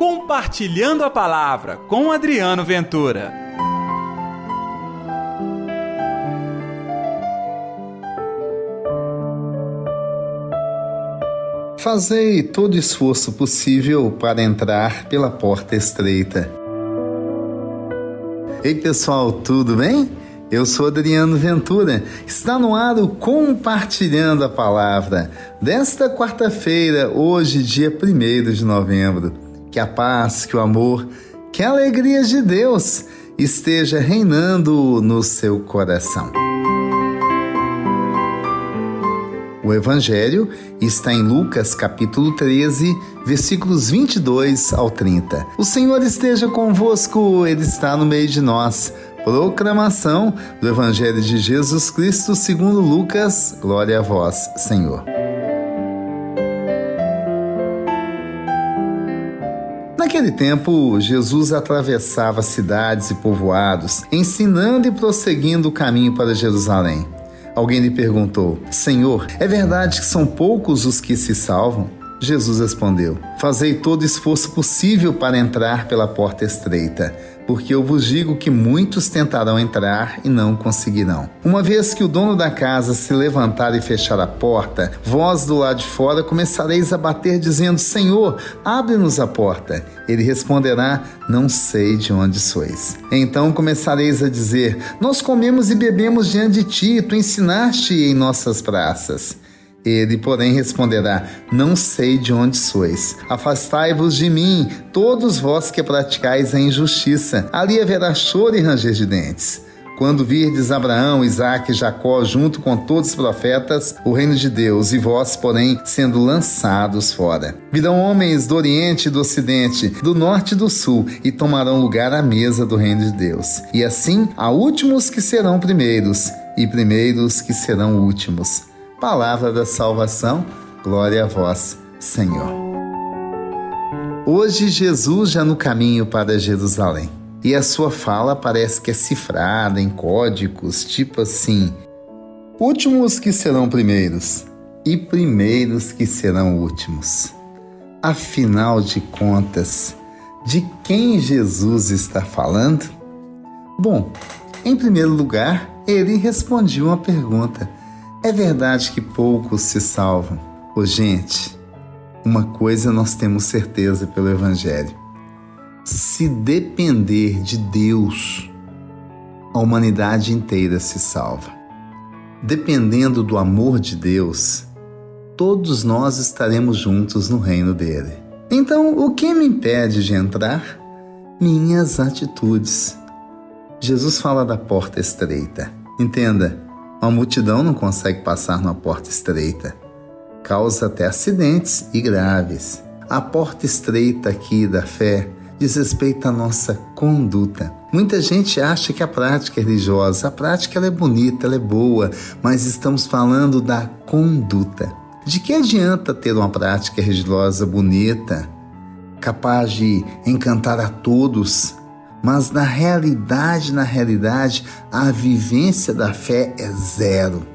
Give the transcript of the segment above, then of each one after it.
Compartilhando a Palavra com Adriano Ventura. Fazei todo esforço possível para entrar pela porta estreita. Ei pessoal, tudo bem? Eu sou Adriano Ventura. Está no ar o Compartilhando a Palavra desta quarta-feira, hoje, dia 1 de novembro. Que a paz, que o amor, que a alegria de Deus esteja reinando no seu coração. O Evangelho está em Lucas capítulo 13, versículos 22 ao 30. O Senhor esteja convosco, Ele está no meio de nós. Proclamação do Evangelho de Jesus Cristo segundo Lucas. Glória a vós, Senhor. Naquele tempo, Jesus atravessava cidades e povoados, ensinando e prosseguindo o caminho para Jerusalém. Alguém lhe perguntou: Senhor, é verdade que são poucos os que se salvam? Jesus respondeu: Fazei todo esforço possível para entrar pela porta estreita, porque eu vos digo que muitos tentarão entrar e não conseguirão. Uma vez que o dono da casa se levantar e fechar a porta, vós do lado de fora começareis a bater, dizendo: Senhor, abre-nos a porta. Ele responderá: Não sei de onde sois. Então começareis a dizer: Nós comemos e bebemos diante de ti, tu ensinaste em nossas praças. Ele, porém, responderá: Não sei de onde sois. Afastai-vos de mim, todos vós que praticais a injustiça. Ali haverá choro e ranger de dentes. Quando virdes Abraão, Isaque e Jacó junto com todos os profetas, o reino de Deus, e vós, porém, sendo lançados fora. Virão homens do Oriente e do Ocidente, do Norte e do Sul, e tomarão lugar à mesa do reino de Deus. E assim, há últimos que serão primeiros, e primeiros que serão últimos. Palavra da salvação, glória a vós, Senhor. Hoje, Jesus já no caminho para Jerusalém. E a sua fala parece que é cifrada em códigos, tipo assim: últimos que serão primeiros e primeiros que serão últimos. Afinal de contas, de quem Jesus está falando? Bom, em primeiro lugar, ele respondia uma pergunta é verdade que poucos se salvam. Ô, gente, uma coisa nós temos certeza pelo Evangelho: se depender de Deus, a humanidade inteira se salva. Dependendo do amor de Deus, todos nós estaremos juntos no reino dele. Então, o que me impede de entrar? Minhas atitudes. Jesus fala da porta estreita. Entenda, uma multidão não consegue passar numa porta estreita. Causa até acidentes e graves. A porta estreita aqui da fé diz respeito à nossa conduta. Muita gente acha que a prática é religiosa, a prática ela é bonita, ela é boa, mas estamos falando da conduta. De que adianta ter uma prática religiosa bonita, capaz de encantar a todos, mas na realidade, na realidade, a vivência da fé é zero.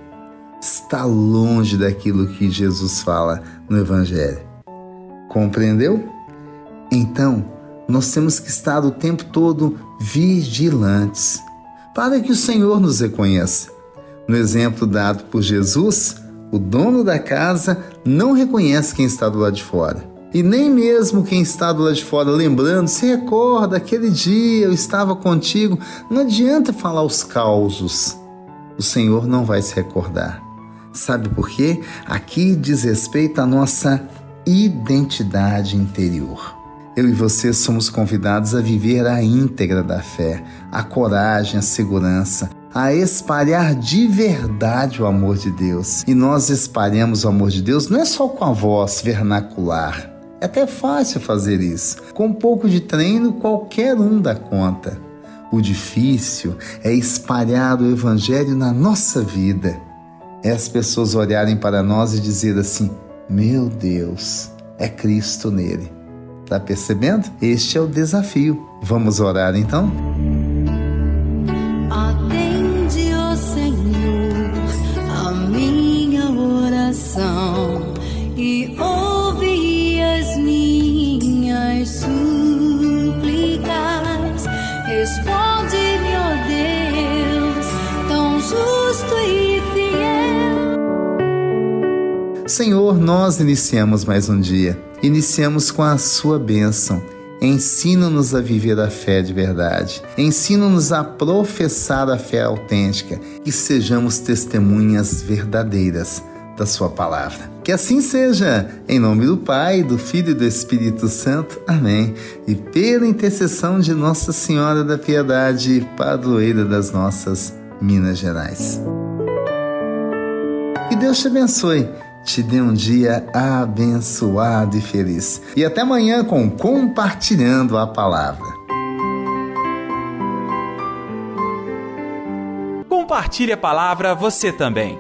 Está longe daquilo que Jesus fala no Evangelho. Compreendeu? Então, nós temos que estar o tempo todo vigilantes para que o Senhor nos reconheça. No exemplo dado por Jesus, o dono da casa não reconhece quem está do lado de fora e nem mesmo quem está do lado de fora lembrando, se recorda, aquele dia eu estava contigo. Não adianta falar os causos. O Senhor não vai se recordar. Sabe por quê? Aqui diz respeito à nossa identidade interior. Eu e você somos convidados a viver a íntegra da fé, a coragem, a segurança, a espalhar de verdade o amor de Deus. E nós espalhamos o amor de Deus não é só com a voz vernacular, é até fácil fazer isso. Com um pouco de treino, qualquer um dá conta. O difícil é espalhar o Evangelho na nossa vida. É as pessoas olharem para nós e dizer assim: Meu Deus, é Cristo nele. Tá percebendo? Este é o desafio. Vamos orar então? Senhor, nós iniciamos mais um dia. Iniciamos com a sua bênção. Ensina-nos a viver a fé de verdade. Ensina-nos a professar a fé autêntica e sejamos testemunhas verdadeiras da Sua palavra. Que assim seja, em nome do Pai, do Filho e do Espírito Santo. Amém. E pela intercessão de Nossa Senhora da Piedade, padroeira das nossas Minas Gerais. Que Deus te abençoe, te dê um dia abençoado e feliz. E até amanhã com Compartilhando a Palavra. Compartilhe a palavra você também.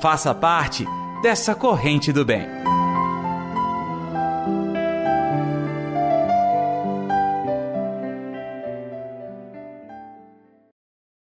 Faça parte dessa corrente do bem.